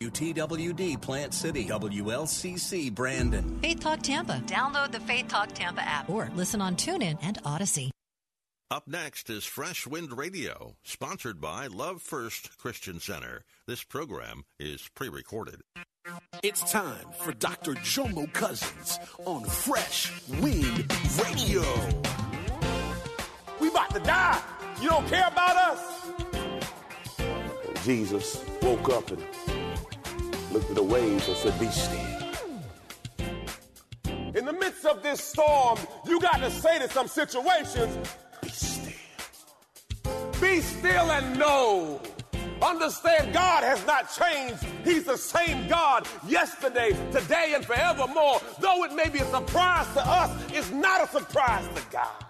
WTWD Plant City, WLCC Brandon. Faith Talk Tampa. Download the Faith Talk Tampa app or listen on TuneIn and Odyssey. Up next is Fresh Wind Radio, sponsored by Love First Christian Center. This program is pre recorded. It's time for Dr. Jomo Cousins on Fresh Wind Radio. We about to die. You don't care about us? Jesus woke up and looked at the waves and said, Be still. In the midst of this storm, you got to say to some situations, Be still. Be still and know. Understand God has not changed. He's the same God yesterday, today, and forevermore. Though it may be a surprise to us, it's not a surprise to God.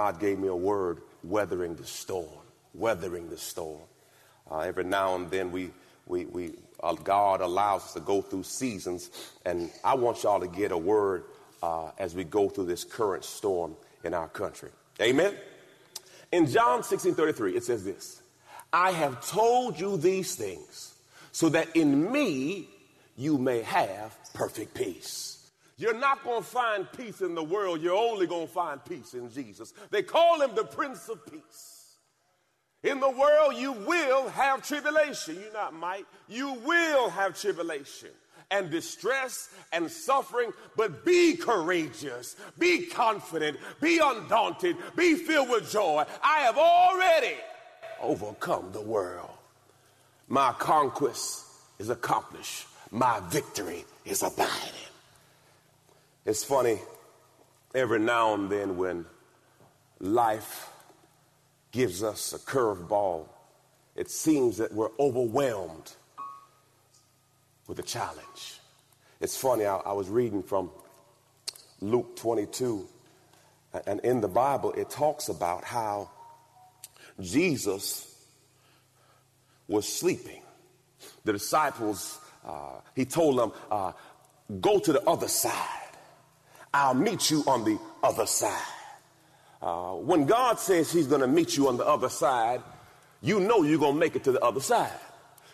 God gave me a word, weathering the storm. Weathering the storm. Uh, every now and then we, we, we uh, God allows us to go through seasons, and I want y'all to get a word uh, as we go through this current storm in our country. Amen. In John 16 33, it says this I have told you these things so that in me you may have perfect peace. You're not going to find peace in the world. You're only going to find peace in Jesus. They call him the Prince of Peace. In the world, you will have tribulation. You not might. You will have tribulation and distress and suffering, but be courageous, be confident, be undaunted, be filled with joy. I have already overcome the world. My conquest is accomplished, my victory is abiding. It's funny, every now and then when life gives us a curveball, it seems that we're overwhelmed with a challenge. It's funny, I, I was reading from Luke 22, and in the Bible, it talks about how Jesus was sleeping. The disciples, uh, he told them, uh, Go to the other side. I'll meet you on the other side. Uh, when God says He's going to meet you on the other side, you know you're going to make it to the other side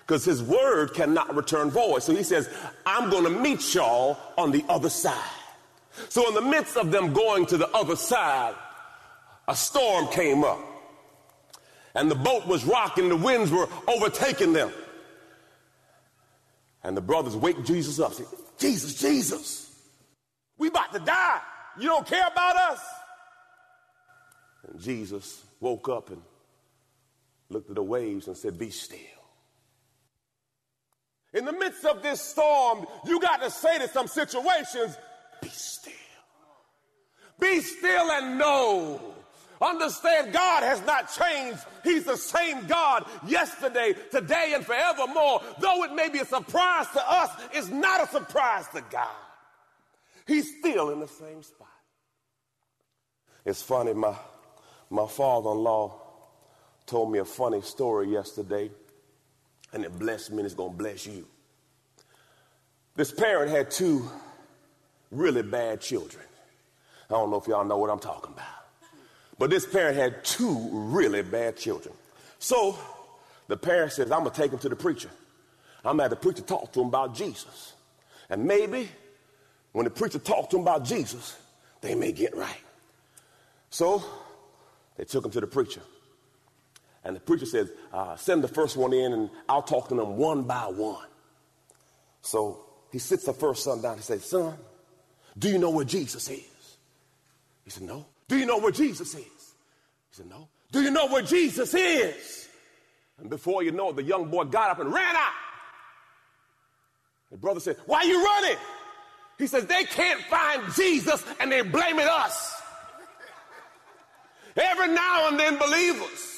because His word cannot return void. So He says, I'm going to meet y'all on the other side. So, in the midst of them going to the other side, a storm came up and the boat was rocking, the winds were overtaking them. And the brothers wake Jesus up, say, Jesus, Jesus, we about to die. You don't care about us? And Jesus woke up and looked at the waves and said, Be still. In the midst of this storm, you got to say to some situations, Be still. Be still and know. Understand God has not changed. He's the same God yesterday, today, and forevermore. Though it may be a surprise to us, it's not a surprise to God. He's still in the same spot. It's funny, my, my father in law told me a funny story yesterday, and it blessed me, and it's going to bless you. This parent had two really bad children. I don't know if y'all know what I'm talking about. But this parent had two really bad children. So the parent says, I'm going to take them to the preacher. I'm going to have the preacher talk to them about Jesus. And maybe when the preacher talked to them about Jesus, they may get right. So they took him to the preacher. And the preacher says, uh, Send the first one in and I'll talk to them one by one. So he sits the first son down. He says, Son, do you know where Jesus is? He said, No. Do you know where Jesus is? He said, No. Do you know where Jesus is? And before you know it, the young boy got up and ran out. The brother said, Why are you running? He says, They can't find Jesus and they're blaming us. Every now and then, believers,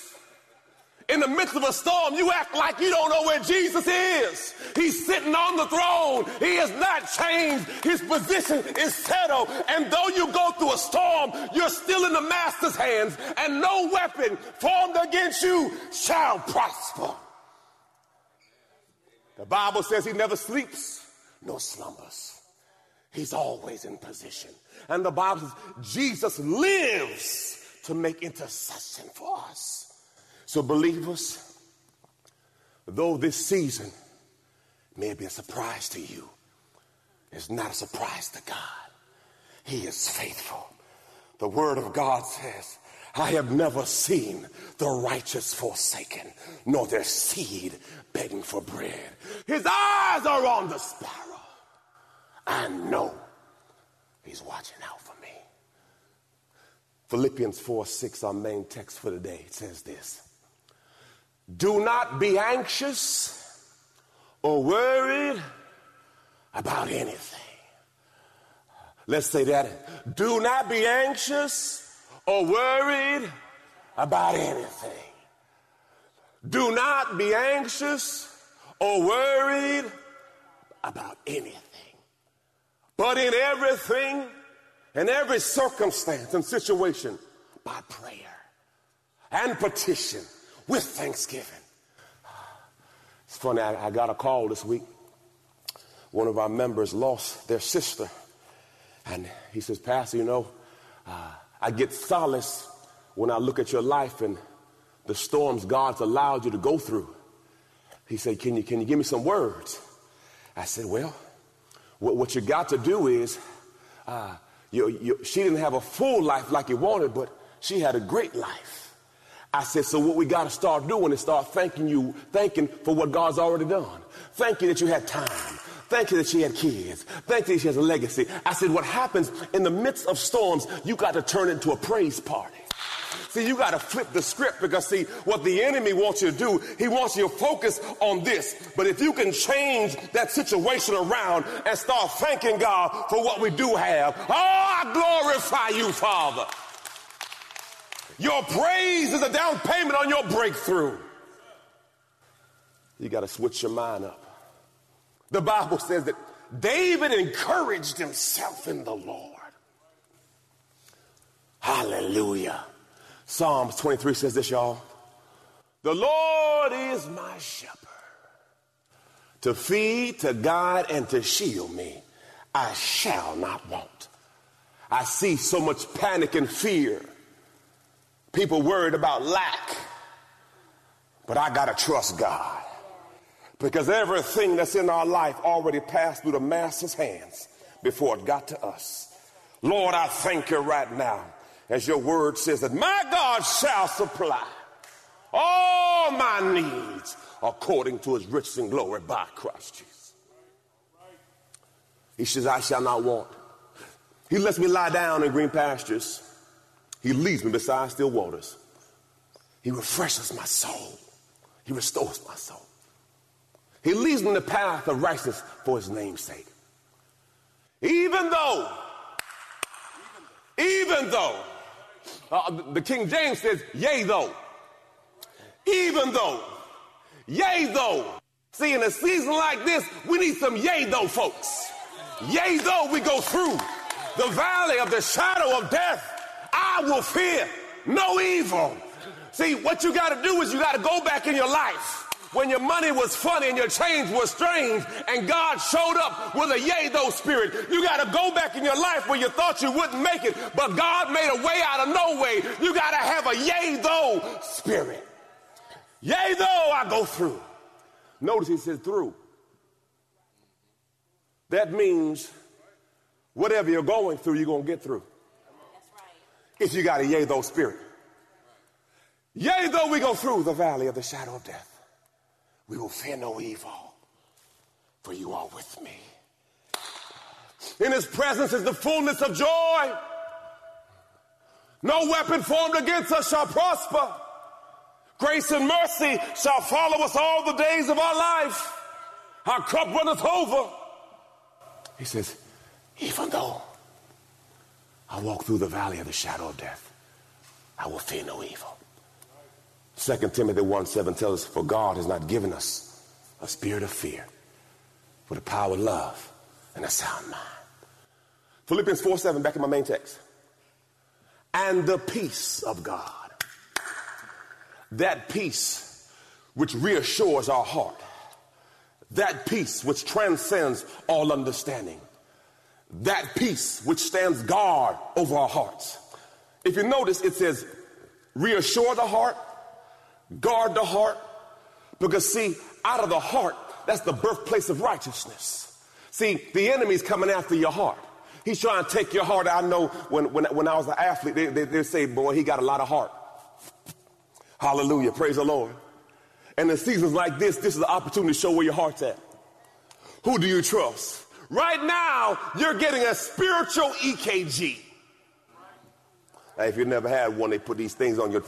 in the midst of a storm, you act like you don't know where Jesus is. He's sitting on the throne. He has not changed. His position is settled. And though you go through a storm, you're still in the master's hands, and no weapon formed against you shall prosper. The Bible says he never sleeps nor slumbers. He's always in position. And the Bible says Jesus lives to make intercession for us. So, believers, though this season may be a surprise to you, it's not a surprise to God. He is faithful. The Word of God says, I have never seen the righteous forsaken, nor their seed begging for bread. His eyes are on the sparrow. I know He's watching out for me. Philippians 4 6, our main text for today, it says this Do not be anxious or worried about anything. Let's say that. Do not be anxious or worried about anything. Do not be anxious or worried about anything. But in everything, in every circumstance and situation, by prayer and petition with thanksgiving. It's funny, I, I got a call this week. One of our members lost their sister. And he says, Pastor, you know, uh, I get solace when I look at your life and the storms God's allowed you to go through. He said, Can you, can you give me some words? I said, Well, what, what you got to do is, uh, you, you, she didn't have a full life like you wanted, but she had a great life. I said, so what we got to start doing is start thanking you, thanking for what God's already done. Thank you that you had time. Thank you that she had kids. Thank you that she has a legacy. I said, what happens in the midst of storms, you got to turn it into a praise party. See, you got to flip the script because, see, what the enemy wants you to do, he wants you to focus on this. But if you can change that situation around and start thanking God for what we do have, oh, I glorify you, Father. Your praise is a down payment on your breakthrough. You got to switch your mind up. The Bible says that David encouraged himself in the Lord. Hallelujah. Psalms 23 says this, y'all. The Lord is my shepherd to feed, to guide, and to shield me. I shall not want. I see so much panic and fear. People worried about lack. But I got to trust God. Because everything that's in our life already passed through the Master's hands before it got to us. Lord, I thank you right now as your word says that my God shall supply all my needs according to his riches and glory by Christ Jesus. He says, I shall not want. He lets me lie down in green pastures. He leads me beside still waters. He refreshes my soul. He restores my soul. He leads me in the path of righteousness for his name's sake. Even though, even though, uh, the King James says, yea, though. Even though, yea, though. See, in a season like this, we need some yea, though, folks. Yea, though we go through the valley of the shadow of death, I will fear no evil. See, what you got to do is you got to go back in your life when your money was funny and your change was strange and God showed up with a yay though spirit. You got to go back in your life where you thought you wouldn't make it, but God made a way out of no way. You got to have a yay though spirit. Yay though I go through. Notice he said through. That means whatever you're going through, you're going to get through. If you got a yea though spirit. Yea though we go through the valley of the shadow of death, we will fear no evil. for you are with me. In his presence is the fullness of joy. No weapon formed against us shall prosper. Grace and mercy shall follow us all the days of our life. Our cup runneth over. He says, even though I walk through the valley of the shadow of death, I will fear no evil. 2 Timothy 1 7 tells us, For God has not given us a spirit of fear, but a power of love and a sound mind. Philippians 4 7, back in my main text. And the peace of God, that peace which reassures our heart, that peace which transcends all understanding, that peace which stands guard over our hearts. If you notice, it says reassure the heart, guard the heart, because see, out of the heart, that's the birthplace of righteousness. See, the enemy's coming after your heart. He's trying to take your heart. I know when, when, when I was an athlete, they, they, they say, boy, he got a lot of heart. Hallelujah. Praise the Lord. And in seasons like this, this is the opportunity to show where your heart's at. Who do you trust? Right now, you're getting a spiritual EKG. Now, if you never had one, they put these things on your.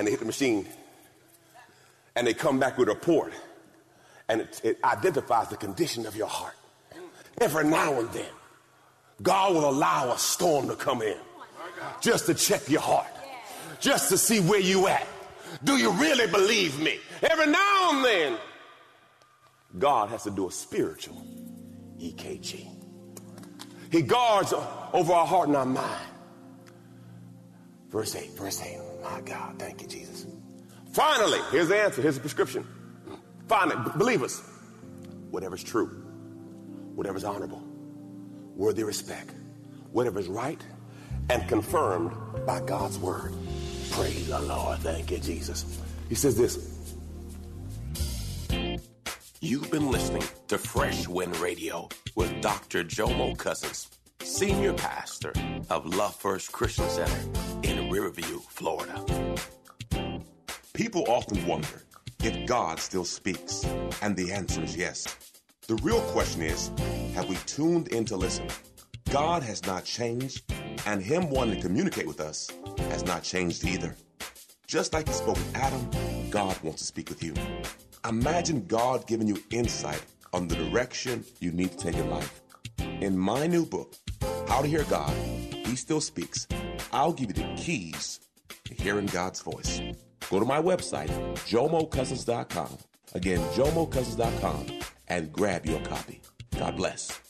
And they hit the machine. And they come back with a report. And it, it identifies the condition of your heart. Every now and then, God will allow a storm to come in just to check your heart, just to see where you at. Do you really believe me? Every now and then, God has to do a spiritual EKG. He guards over our heart and our mind. Verse 8, verse 8. My God, thank you, Jesus. Finally, here's the answer. Here's the prescription. Finally, believers, whatever's true, whatever's honorable, worthy of respect, whatever's right, and confirmed by God's word. Praise the Lord. Thank you, Jesus. He says this You've been listening to Fresh Wind Radio with Dr. Jomo Cousins, Senior Pastor of Love First Christian Center Riverview, Florida. People often wonder if God still speaks, and the answer is yes. The real question is have we tuned in to listen? God has not changed, and Him wanting to communicate with us has not changed either. Just like He spoke with Adam, God wants to speak with you. Imagine God giving you insight on the direction you need to take in life. In my new book, How to Hear God, He Still Speaks, I'll give you the keys to hearing God's voice. Go to my website, jomocousins.com. Again, jomocousins.com and grab your copy. God bless.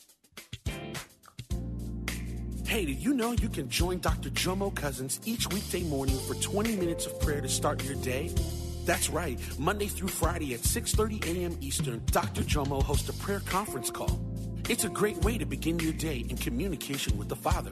Hey, did you know you can join Dr. Jomo Cousins each weekday morning for 20 minutes of prayer to start your day? That's right. Monday through Friday at 6:30 a.m. Eastern, Dr. Jomo hosts a prayer conference call. It's a great way to begin your day in communication with the Father.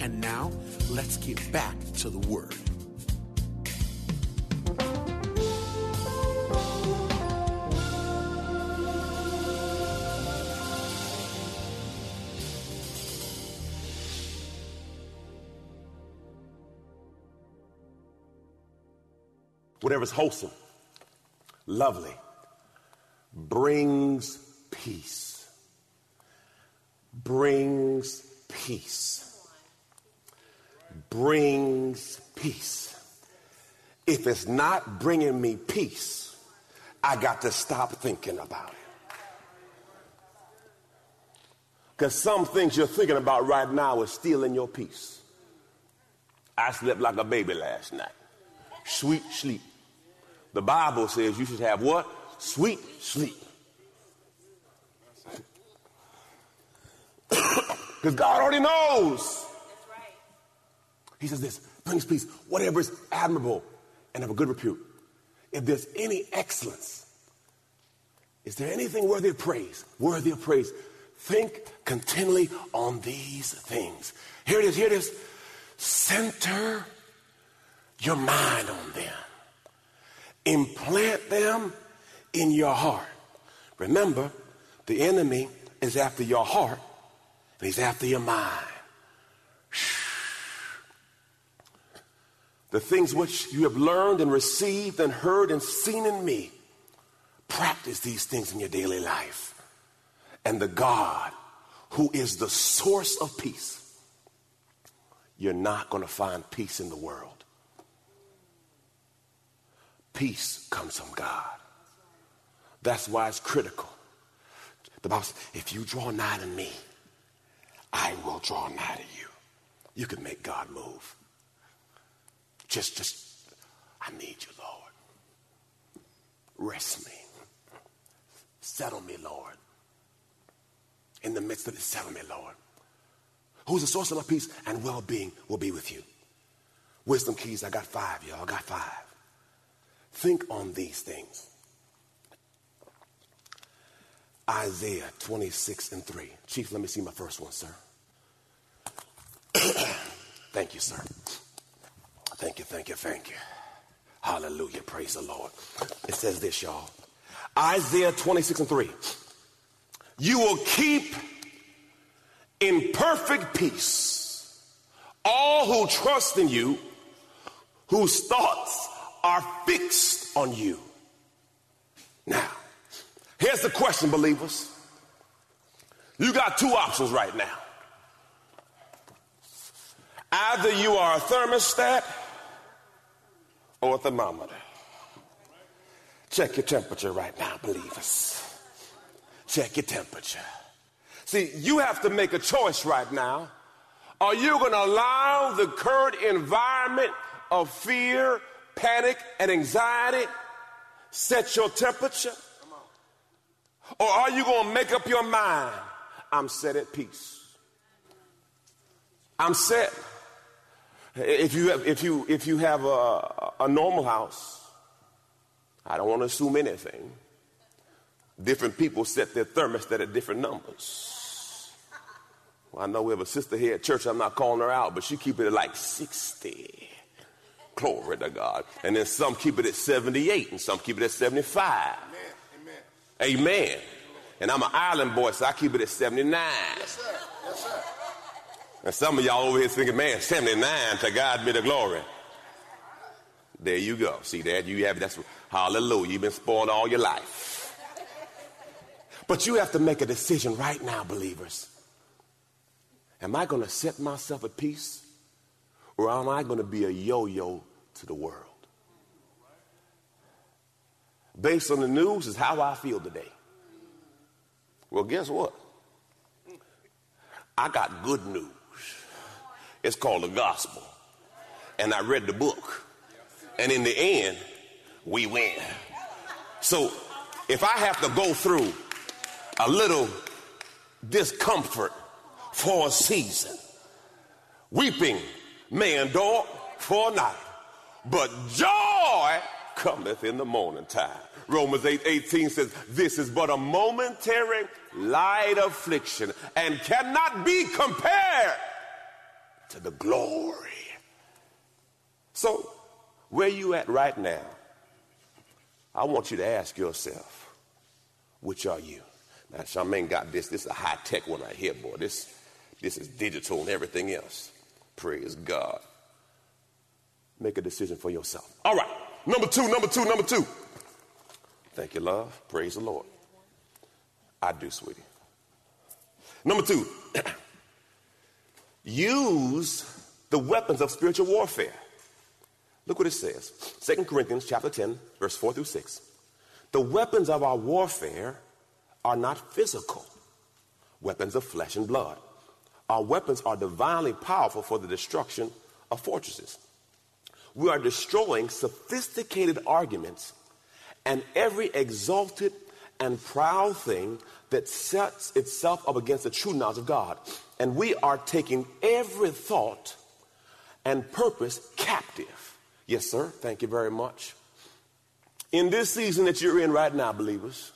And now, let's get back to the Word. whatever's wholesome, lovely, brings peace. Brings peace. Brings peace. If it's not bringing me peace, I got to stop thinking about it. Because some things you're thinking about right now is stealing your peace. I slept like a baby last night. Sweet sleep. The Bible says you should have what? Sweet sleep. Because God already knows. He says this brings peace, whatever is admirable and of a good repute. if there's any excellence, is there anything worthy of praise? Worthy of praise. Think continually on these things. Here it is, here it is. Center your mind on them. Implant them in your heart. Remember, the enemy is after your heart and he's after your mind. The things which you have learned and received and heard and seen in me, practice these things in your daily life. And the God who is the source of peace, you're not going to find peace in the world. Peace comes from God. That's why it's critical. The Bible says, if you draw nigh to me, I will draw nigh to you. You can make God move. Just, just, I need you, Lord. Rest me. Settle me, Lord. In the midst of it, settle me, Lord. Who's the source of my peace and well being will be with you. Wisdom keys, I got five, y'all. I got five. Think on these things. Isaiah 26 and 3. Chief, let me see my first one, sir. thank you, sir. Thank you, thank you, thank you. Hallelujah. Praise the Lord. It says this, y'all. Isaiah 26 and 3. You will keep in perfect peace all who trust in you, whose thoughts are fixed on you. Now, here's the question, believers. You got two options right now. Either you are a thermostat or thermometer. Check your temperature right now, believers. Check your temperature. See, you have to make a choice right now. Are you going to allow the current environment of fear, panic, and anxiety set your temperature? Or are you going to make up your mind? I'm set at peace. I'm set. If you have, if you, if you have a, a normal house, I don't want to assume anything. Different people set their thermostat at different numbers. Well, I know we have a sister here at church. I'm not calling her out, but she keep it at like 60. Glory to God. And then some keep it at 78, and some keep it at 75. Amen. Amen. Amen. And I'm an island boy, so I keep it at 79. Yes, sir. Yes, sir. And some of y'all over here thinking, man, 79, to God be the glory. There you go. See that? You have that's hallelujah. You've been spoiled all your life. But you have to make a decision right now, believers. Am I going to set myself at peace? Or am I going to be a yo yo to the world? Based on the news, is how I feel today. Well, guess what? I got good news. It's called the gospel. And I read the book. And in the end, we win. So if I have to go through a little discomfort for a season, weeping may endure for a night, but joy cometh in the morning time. Romans 8 18 says, This is but a momentary light affliction and cannot be compared to the glory. So, where you at right now? I want you to ask yourself, which are you? Now, Charmaine got this. This is a high tech one right here, boy. This, this is digital and everything else. Praise God. Make a decision for yourself. All right. Number two, number two, number two. Thank you, love. Praise the Lord. I do, sweetie. Number two, use the weapons of spiritual warfare. Look what it says. 2 Corinthians chapter 10, verse 4 through 6. The weapons of our warfare are not physical, weapons of flesh and blood. Our weapons are divinely powerful for the destruction of fortresses. We are destroying sophisticated arguments and every exalted and proud thing that sets itself up against the true knowledge of God. And we are taking every thought and purpose captive. Yes, sir. Thank you very much. In this season that you're in right now, believers,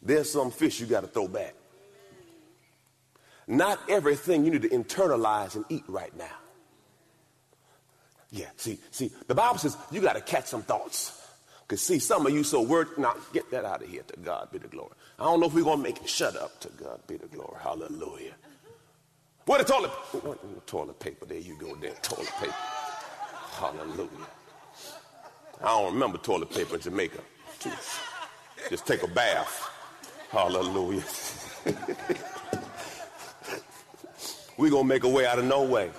there's some fish you got to throw back. Not everything you need to internalize and eat right now. Yeah, see, see, the Bible says you got to catch some thoughts. Because, see, some of you so worried. Now, get that out of here. To God be the glory. I don't know if we're going to make it. Shut up. To God be the glory. Hallelujah. Where the toilet? What, the toilet paper? There you go. There, toilet paper. Hallelujah. I don't remember toilet paper in Jamaica. Just take a bath. Hallelujah. We're going to make a way out of no way.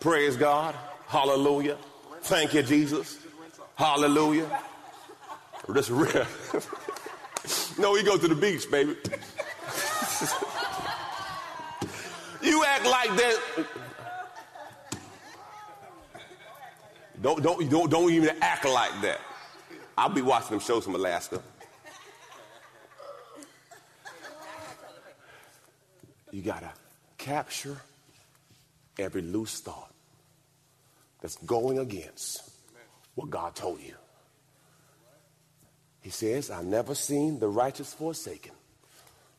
Praise God. Hallelujah. Thank you, Jesus. Hallelujah. Just no, we go to the beach, baby. you act like that. Don't, don't, don't, don't even act like that. I'll be watching them shows from Alaska. You got to capture every loose thought that's going against what God told you. He says, I've never seen the righteous forsaken,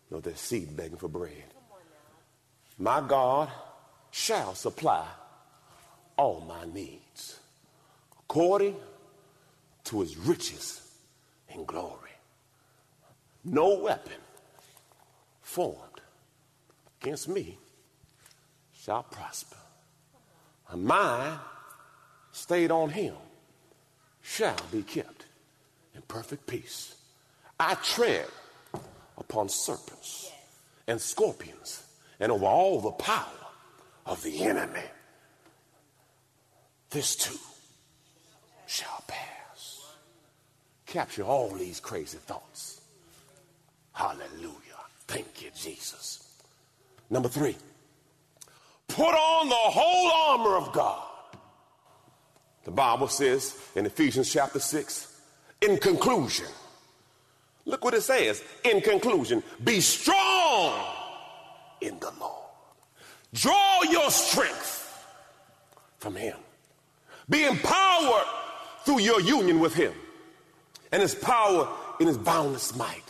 nor their seed begging for bread. My God shall supply all my needs according to his riches and glory. No weapon formed against me shall prosper. A mind stayed on him shall be kept in perfect peace. I tread upon serpents and scorpions and over all the power of the enemy. This too shall pass. Capture all these crazy thoughts. Hallelujah. Thank you, Jesus. Number three, put on the whole armor of God. The Bible says in Ephesians chapter 6, in conclusion, look what it says. In conclusion, be strong in the Lord. Draw your strength from Him. Be empowered through your union with Him and His power in His boundless might.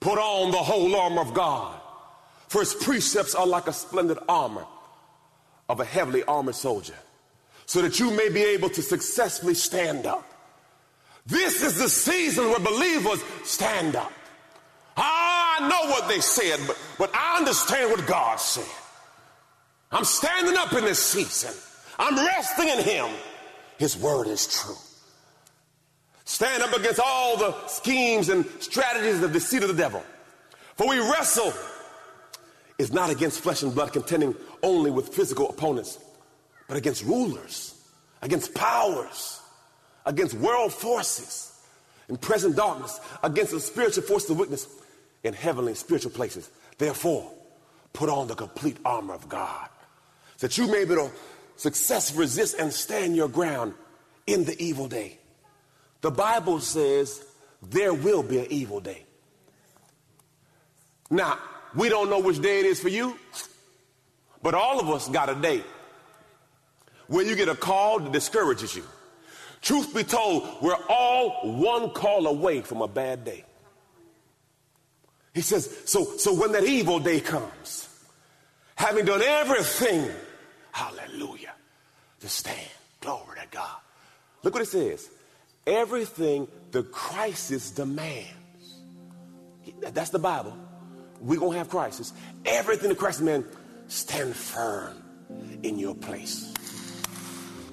Put on the whole armor of God, for His precepts are like a splendid armor of a heavily armored soldier, so that you may be able to successfully stand up. This is the season where believers stand up. Ah, I know what they said, but, but I understand what God said. I'm standing up in this season. I'm resting in Him. His word is true. Stand up against all the schemes and strategies of the deceit of the devil. For we wrestle is not against flesh and blood, contending only with physical opponents, but against rulers, against powers, against world forces in present darkness, against the spiritual forces of witness in heavenly spiritual places. Therefore, put on the complete armor of God, so that you may be able to successfully resist and stand your ground in the evil day. The Bible says there will be an evil day. Now, we don't know which day it is for you, but all of us got a day where you get a call that discourages you. Truth be told, we're all one call away from a bad day. He says, so, so when that evil day comes, having done everything, hallelujah, to stand, glory to God. Look what it says. Everything the crisis demands. That's the Bible. We're going to have crisis. Everything the crisis demands, stand firm in your place.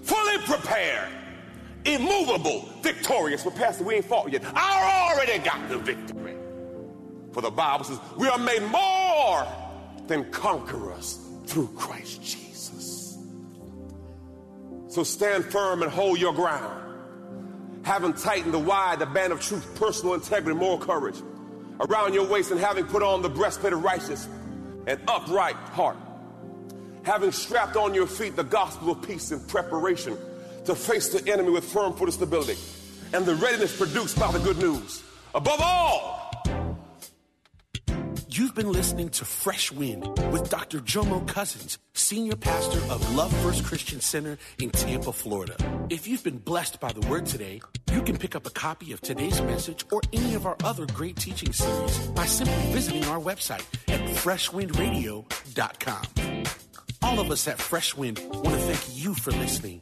Fully prepared, immovable, victorious. But Pastor, we ain't fought yet. I already got the victory. For the Bible says, we are made more than conquerors through Christ Jesus. So stand firm and hold your ground. Having tightened the wide, the band of truth, personal integrity, moral courage around your waist, and having put on the breastplate of righteousness and upright heart. Having strapped on your feet the gospel of peace in preparation to face the enemy with firm footed stability and the readiness produced by the good news. Above all, You've been listening to Fresh Wind with Dr. Jomo Cousins, Senior Pastor of Love First Christian Center in Tampa, Florida. If you've been blessed by the word today, you can pick up a copy of today's message or any of our other great teaching series by simply visiting our website at freshwindradio.com. All of us at Fresh Wind want to thank you for listening